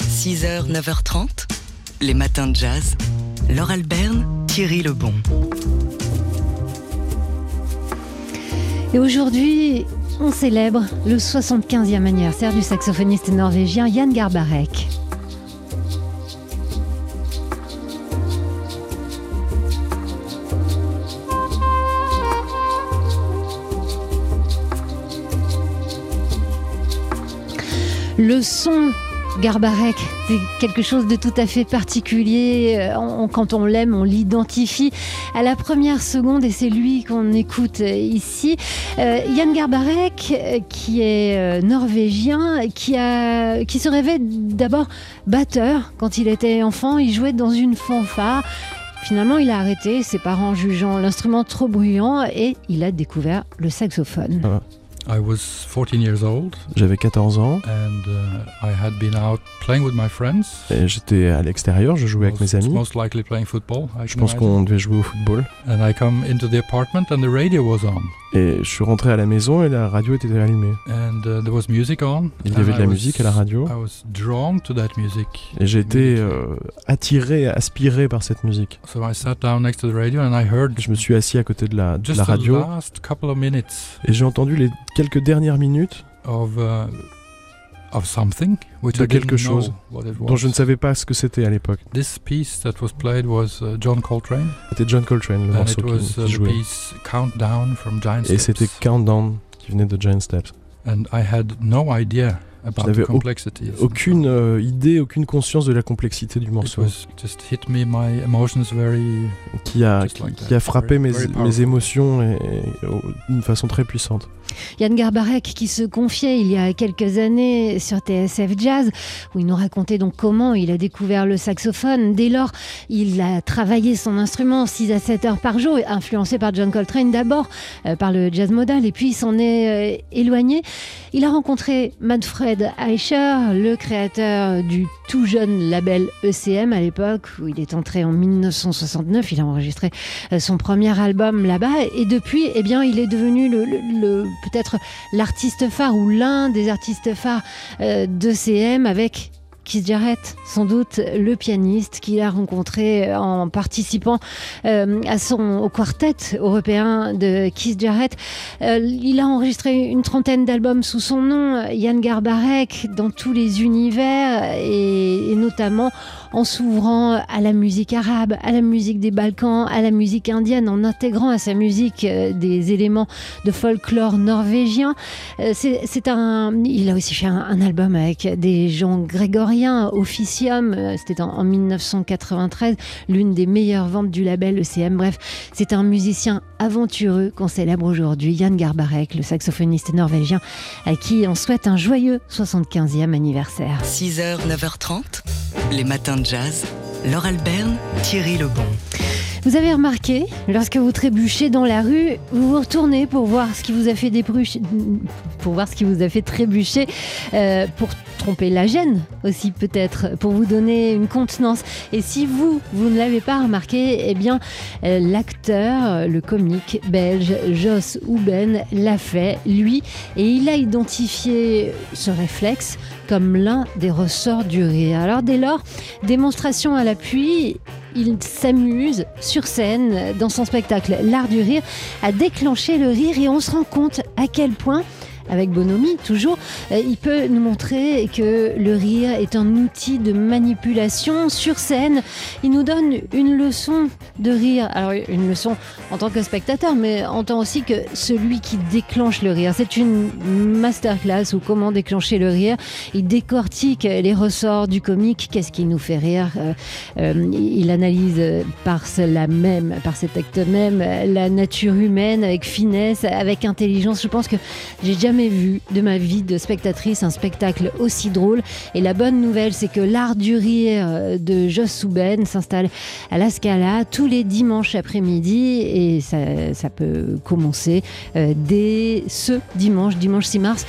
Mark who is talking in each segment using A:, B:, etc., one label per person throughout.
A: 6h, 9h30, les matins de jazz. Laure Alberne, Thierry Lebon.
B: Et aujourd'hui, on célèbre le 75e anniversaire du saxophoniste norvégien Jan Garbarek. Le son Garbarek, c'est quelque chose de tout à fait particulier. Euh, quand on l'aime, on l'identifie à la première seconde et c'est lui qu'on écoute ici. Euh, Yann Garbarek, euh, qui est norvégien, qui se rêvait d'abord batteur quand il était enfant. Il jouait dans une fanfare. Finalement, il a arrêté, ses parents jugeant l'instrument trop bruyant, et il a découvert le saxophone.
C: Ah.
D: I was 14 years old
C: J'avais 14 ans
D: and uh, I had been out playing with my friends.
C: et j'étais à l'extérieur, je jouais avec mes
D: Most-
C: amis.
D: Most likely playing football. I
C: Je pense qu'on devait jouer au football. Et je suis rentré à la maison et la radio était allumée.
D: And uh, there was music on.
C: Il y avait de
D: I
C: la
D: was-
C: musique à la radio.
D: I was drawn to that music.
C: Et j'ai été euh, attiré, aspiré par cette musique.
D: So I sat down next to the radio and I heard
C: Je me suis assis à côté de la, de
D: the
C: radio
D: last couple of minutes
C: et j'ai entendu les quelques dernières minutes
D: of uh, of something which
C: De
D: I
C: quelque chose dont je ne savais pas ce que c'était à l'époque.
D: This piece that was played was uh, John Coltrane
C: C'était John Coltrane, le
D: and
C: morceau
D: it
C: qui,
D: was
C: qui
D: uh, the
C: jouait.
D: piece Countdown from Giant
C: Et c'était
D: Steps.
C: Countdown qui venait de Giant Steps.
D: And I had no idea about
C: n'avais. Aucune euh, idée, aucune conscience de la complexité du morceau
D: was just hit me my emotions very
C: qui a,
D: just
C: qui,
D: like
C: qui
D: that.
C: a frappé
D: Very-
C: mes,
D: very
C: mes
D: powerful.
C: émotions et, et, oh, d'une façon très puissante.
B: Yann Garbarek qui se confiait il y a quelques années sur TSF Jazz où il nous racontait donc comment il a découvert le saxophone. Dès lors, il a travaillé son instrument 6 à 7 heures par jour, influencé par John Coltrane d'abord, euh, par le jazz modal et puis il s'en est euh, éloigné. Il a rencontré Manfred Eicher, le créateur du tout jeune label ECM à l'époque où il est entré en 1969. Il a enregistré euh, son premier album là-bas et depuis, eh bien, il est devenu le, peut-être l'artiste phare ou l'un des artistes phares euh, de CM avec Keith Jarrett, sans doute le pianiste qu'il a rencontré en participant euh, à son, au quartet européen de Keith Jarrett. Euh, il a enregistré une trentaine d'albums sous son nom, Yann Garbarek, dans tous les univers et, notamment en s'ouvrant à la musique arabe, à la musique des Balkans, à la musique indienne, en intégrant à sa musique euh, des éléments de folklore norvégien. Euh, c'est un, il a aussi fait un, un album avec des gens grégoriens, Officium, euh, c'était en, en 1993, l'une des meilleures ventes du label ECM. Bref, c'est un musicien aventureux qu'on célèbre aujourd'hui, Jan Garbarek, le saxophoniste norvégien, à qui on souhaite un joyeux 75e anniversaire.
A: 6h, 9h30, les matins de jazz. Laure Alberne, Thierry Lebon.
B: Vous avez remarqué, lorsque vous trébuchez dans la rue, vous vous retournez pour voir ce qui vous a fait débrucher, pour voir ce qui vous a fait trébucher, euh, pour tromper la gêne aussi peut-être, pour vous donner une contenance. Et si vous, vous ne l'avez pas remarqué, eh bien, euh, l'acteur, le comique belge Jos Houben l'a fait, lui, et il a identifié ce réflexe comme l'un des ressorts du rire. Alors dès lors, démonstration à l'appui, il s'amuse sur scène dans son spectacle L'Art du rire à déclencher le rire et on se rend compte à quel point avec Bonomi toujours, euh, il peut nous montrer que le rire est un outil de manipulation sur scène. Il nous donne une leçon de rire. Alors une leçon en tant que spectateur, mais en tant aussi que celui qui déclenche le rire. C'est une masterclass ou comment déclencher le rire. Il décortique les ressorts du comique. Qu'est-ce qui nous fait rire Euh, euh, Il analyse par cela même, par cet acte même, la nature humaine avec finesse, avec intelligence. Je pense que j'ai jamais vu de ma vie de spectatrice un spectacle aussi drôle. Et la bonne nouvelle, c'est que l'art du rire de Joss Souben s'installe à la Scala tous les dimanches après-midi et ça, ça peut commencer euh, dès ce dimanche, dimanche 6 mars.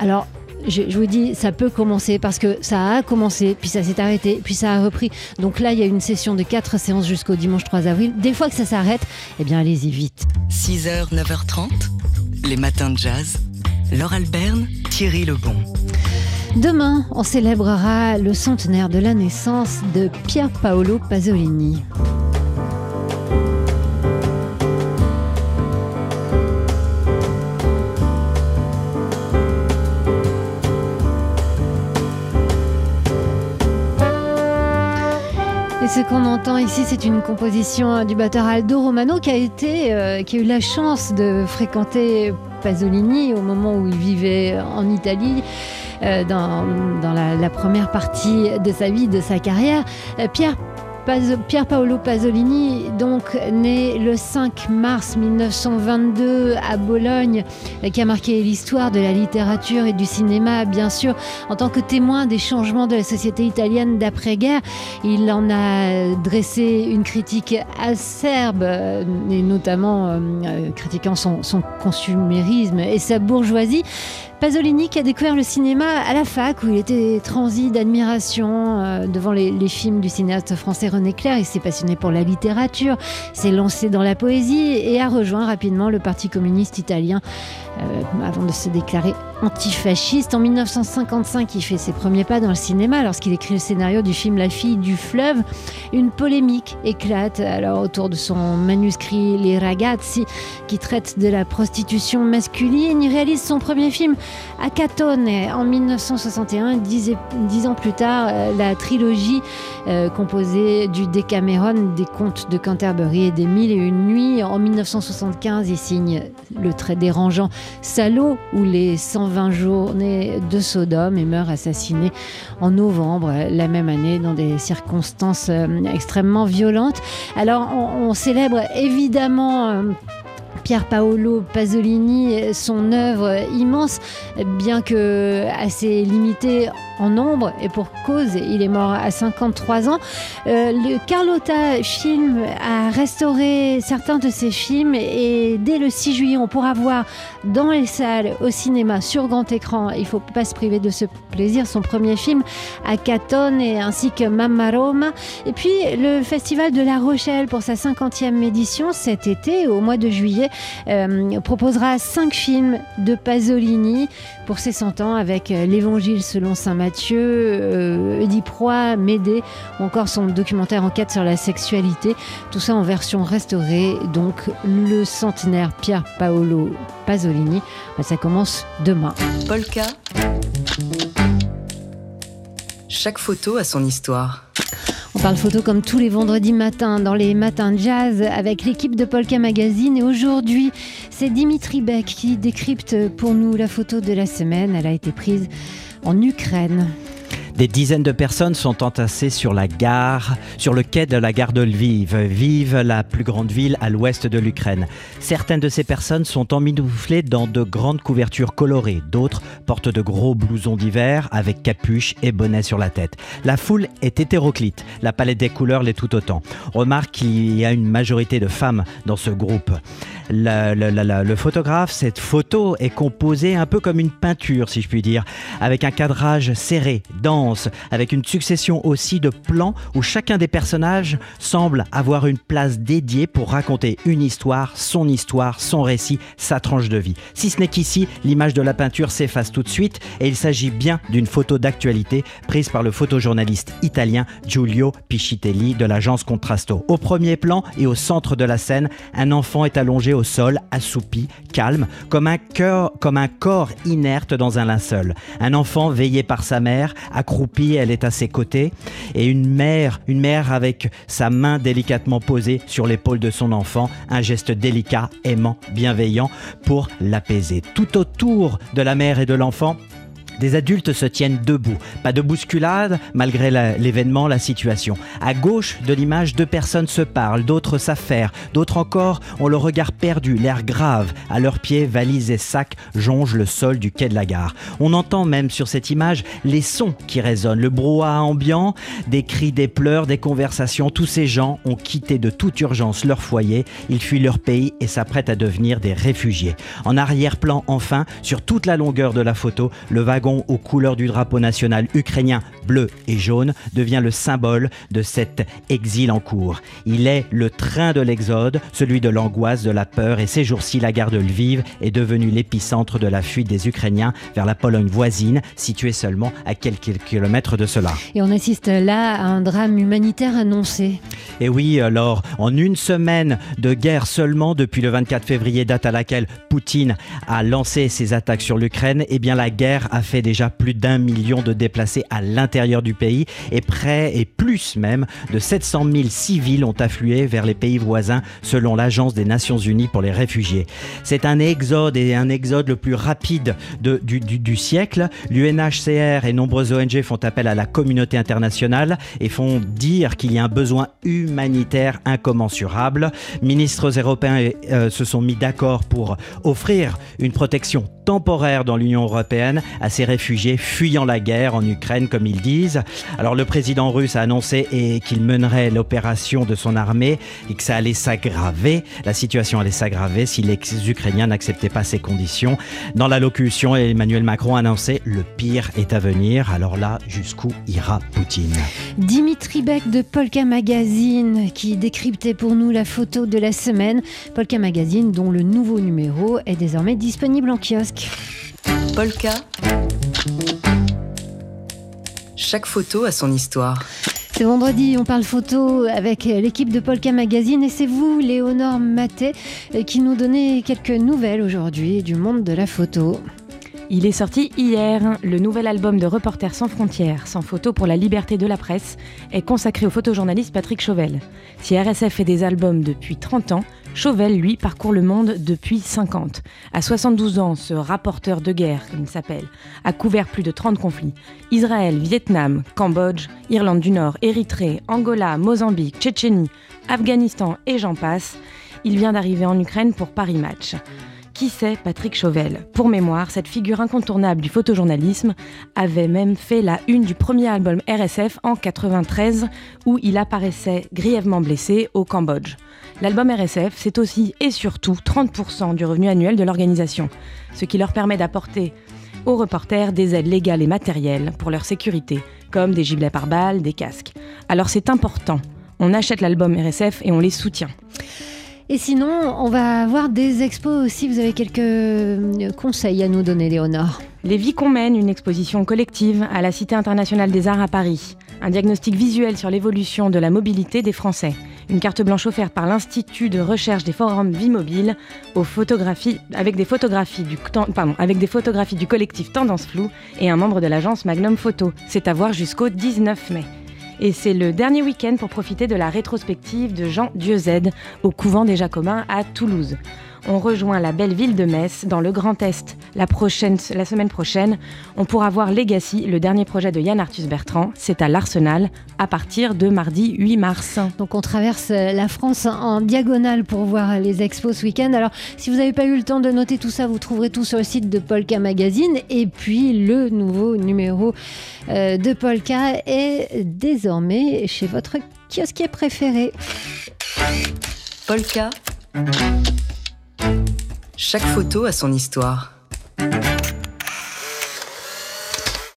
B: Alors, je, je vous dis, ça peut commencer parce que ça a commencé, puis ça s'est arrêté, puis ça a repris. Donc là, il y a une session de 4 séances jusqu'au dimanche 3 avril. Des fois que ça s'arrête, eh bien, allez-y vite.
A: 6h, 9h30, les matins de jazz. Laure Alberne, Thierry Lebon.
B: Demain, on célébrera le centenaire de la naissance de Pier Paolo Pasolini. Et ce qu'on entend ici, c'est une composition du batteur Aldo Romano qui a euh, qui a eu la chance de fréquenter Pasolini au moment où il vivait en Italie. euh, dans, dans la, la première partie de sa vie, de sa carrière. Euh, Pierre Pier Paolo Pasolini, donc né le 5 mars 1922 à Bologne, qui a marqué l'histoire de la littérature et du cinéma, bien sûr, en tant que témoin des changements de la société italienne d'après-guerre. Il en a dressé une critique acerbe, euh, et notamment euh, euh, critiquant son, consumérisme et sa bourgeoisie. Pasolini qui a découvert le cinéma à la fac où il était transi d'admiration devant les, les films du cinéaste français René Clair. Il s'est passionné pour la littérature, s'est lancé dans la poésie et a rejoint rapidement le Parti communiste italien euh, avant de se déclarer antifasciste. En 1955, il fait ses premiers pas dans le cinéma lorsqu'il écrit le scénario du film La fille du fleuve. Une polémique éclate alors autour de son manuscrit Les ragazzi qui traite de la prostitution masculine. Il réalise son premier film à Catone en 1961. Dix, ans plus tard, euh, la trilogie euh, composée du Décameron, des contes de Canterbury et des Mille et une nuits. En 1975, il signe le très dérangeant Salaud ou les 120 journées de Sodome et meurt assassiné en novembre la même année dans des circonstances euh, extrêmement violentes. Alors on, on célèbre évidemment euh, Pier Paolo Pasolini, son œuvre immense, bien que assez limitée en nombre et pour cause, il est mort à 53 ans. Euh, le Carlotta Film a restauré certains de ses films et dès le 6 juillet, on pourra voir dans les salles, au cinéma, sur grand écran, il faut pas se priver de ce plaisir, son premier film à Catone et ainsi que Mamma Roma. Et puis le Festival de La Rochelle pour sa 50e édition cet été, au mois de juillet, euh, proposera cinq films de Pasolini pour ses 100 ans avec euh, l'Évangile selon Saint Matthieu, euh, Oedipe Roi, Médée ou encore son documentaire Enquête sur la sexualité. Tout ça en version restaurée, donc le centenaire Pier Paolo Pasolini. Ben, ça commence demain.
A: Polka. Chaque photo a son histoire.
B: Parle photo comme tous les vendredis matins dans les matins jazz avec l'équipe de Polka Magazine. Et aujourd'hui, c'est Dimitri Beck qui décrypte pour nous la photo de la semaine. Elle a été prise en Ukraine.
E: Des dizaines de personnes sont entassées sur la gare, sur le quai de la gare de Lviv, Vive, la plus grande ville à l'ouest de l'Ukraine. Certaines de ces personnes sont emmitouflées dans de grandes couvertures colorées, d'autres portent de gros blousons d'hiver avec capuche et bonnet sur la tête. La foule est hétéroclite, la palette des couleurs l'est tout autant. Remarque qu'il y a une majorité de femmes dans ce groupe. Le- le photographe, cette photo est composée un peu comme une peinture, si je puis dire, avec un cadrage serré, dense, avec une succession aussi de plans où chacun des personnages semble avoir une place dédiée pour raconter une histoire, son histoire, son récit, sa tranche de vie. Si ce n'est qu'ici, l'image de la peinture s'efface tout de suite et il s'agit bien d'une photo d'actualité prise par le photojournaliste italien Giulio Piscitelli de l'agence Contrasto. Au premier plan et au centre de la scène, un enfant est allongé au sol, assoupi, calme, comme un, comme un corps inerte dans un linceul. Un enfant veillé par sa mère, elle est à ses côtés, et une mère, une mère avec sa main délicatement posée sur l'épaule de son enfant, un geste délicat, aimant, bienveillant pour l'apaiser. Tout autour de la mère et de l'enfant, des adultes se tiennent debout. Pas de bousculade, malgré l'événement, la situation. À gauche de l'image, deux personnes se parlent, d'autres s'affairent, d'autres encore ont le regard perdu, l'air grave. À leurs pieds, valises et sacs jongent le sol du quai de la gare. On entend même sur cette image les sons qui résonnent, le brouhaha ambiant, des cris, des pleurs, des conversations. Tous ces gens ont quitté de toute urgence leur foyer, ils fuient leur pays et s'apprêtent à devenir des réfugiés. En arrière-plan, enfin, sur toute la longueur de la photo, le wagon aux couleurs du drapeau national ukrainien bleu et jaune devient le symbole de cet exil en cours. Il est le train de l'exode, celui de l'angoisse, de la peur et ces jours-ci la gare de Lviv est devenue l'épicentre de la fuite des Ukrainiens vers la Pologne voisine, située seulement à quelques kilomètres de cela.
B: Et on assiste là à un drame humanitaire annoncé.
E: Et oui, alors, en une semaine de guerre seulement, depuis le 24 février, date à laquelle Poutine a lancé ses attaques sur l'Ukraine, eh bien la guerre a fait déjà plus d'un million de déplacés à l'intérieur du pays et près et plus même de 700 000 civils ont afflué vers les pays voisins selon l'Agence des Nations Unies pour les réfugiés. C'est un exode et un exode le plus rapide de, du, du, du siècle. L'UNHCR et nombreuses ONG font appel à la communauté internationale et font dire qu'il y a un besoin humanitaire incommensurable. Ministres européens euh, se sont mis d'accord pour offrir une protection temporaire dans l'Union européenne à ces réfugiés fuyant la guerre en Ukraine, comme ils disent. Alors le président russe a annoncé qu'il mènerait l'opération de son armée et que ça allait s'aggraver. La situation allait s'aggraver si les Ukrainiens n'acceptaient pas ces conditions. Dans l'allocution, Emmanuel Macron a annoncé le pire est à venir. Alors là, jusqu'où ira Poutine?
B: Dimitri Beck de Polka Magazine qui décryptait pour nous la photo de la semaine. Polka Magazine dont le nouveau numéro est désormais disponible en kiosque.
A: Polka. Chaque photo a son histoire.
B: C'est vendredi, on parle photo avec l'équipe de Polka Magazine et c'est vous, Léonore Maté, qui nous donnez quelques nouvelles aujourd'hui du monde de la photo.
F: Il est sorti hier. Le nouvel album de Reporters sans frontières, sans photo pour la liberté de la presse, est consacré au photojournaliste Patrick Chauvel. Si RSF fait des albums depuis 30 ans, Chauvel, lui, parcourt le monde depuis 50. À 72 ans, ce rapporteur de guerre, comme il s'appelle, a couvert plus de 30 conflits. Israël, Vietnam, Cambodge, Irlande du Nord, Érythrée, Angola, Mozambique, Tchétchénie, Afghanistan et j'en passe. Il vient d'arriver en Ukraine pour Paris Match. Qui c'est Patrick Chauvel? Pour mémoire, cette figure incontournable du photojournalisme avait même fait la une du premier album RSF en 93 où il apparaissait grièvement blessé au Cambodge. L'album RSF, c'est aussi et surtout 30% du revenu annuel de l'organisation, ce qui leur permet d'apporter aux reporters des aides légales et matérielles pour leur sécurité, comme des gibelets par balles, des casques. Alors c'est important, on achète l'album RSF et on les soutient.
B: Et sinon, on va voir des expos aussi. Vous avez quelques conseils à nous donner, Léonore
F: Les vies qu'on mène, une exposition collective à la Cité internationale des arts à Paris. Un diagnostic visuel sur l'évolution de la mobilité des Français. Une carte blanche offerte par l'Institut de recherche des forums Vie Mobile avec, des photographies du, collectif Tendance Floue et un membre de l'agence Magnum Photo. C'est à voir jusqu'au 19 mai. Et c'est le dernier week-end pour profiter de la rétrospective de Jean Dieuzède au couvent des Jacobins à Toulouse. On rejoint la belle ville de Metz dans le Grand Est la, semaine prochaine. On pourra voir Legacy, le dernier projet de Yann Arthus Bertrand. C'est à l'Arsenal à partir de mardi 8 mars.
B: Donc on traverse la France en diagonale pour voir les expos ce week-end. Alors si vous n'avez pas eu le temps de noter tout ça, vous trouverez tout sur le site de Polka Magazine. Et puis le nouveau numéro euh, de Polka est désormais chez votre kiosquier préféré.
A: Polka. Chaque photo a son histoire.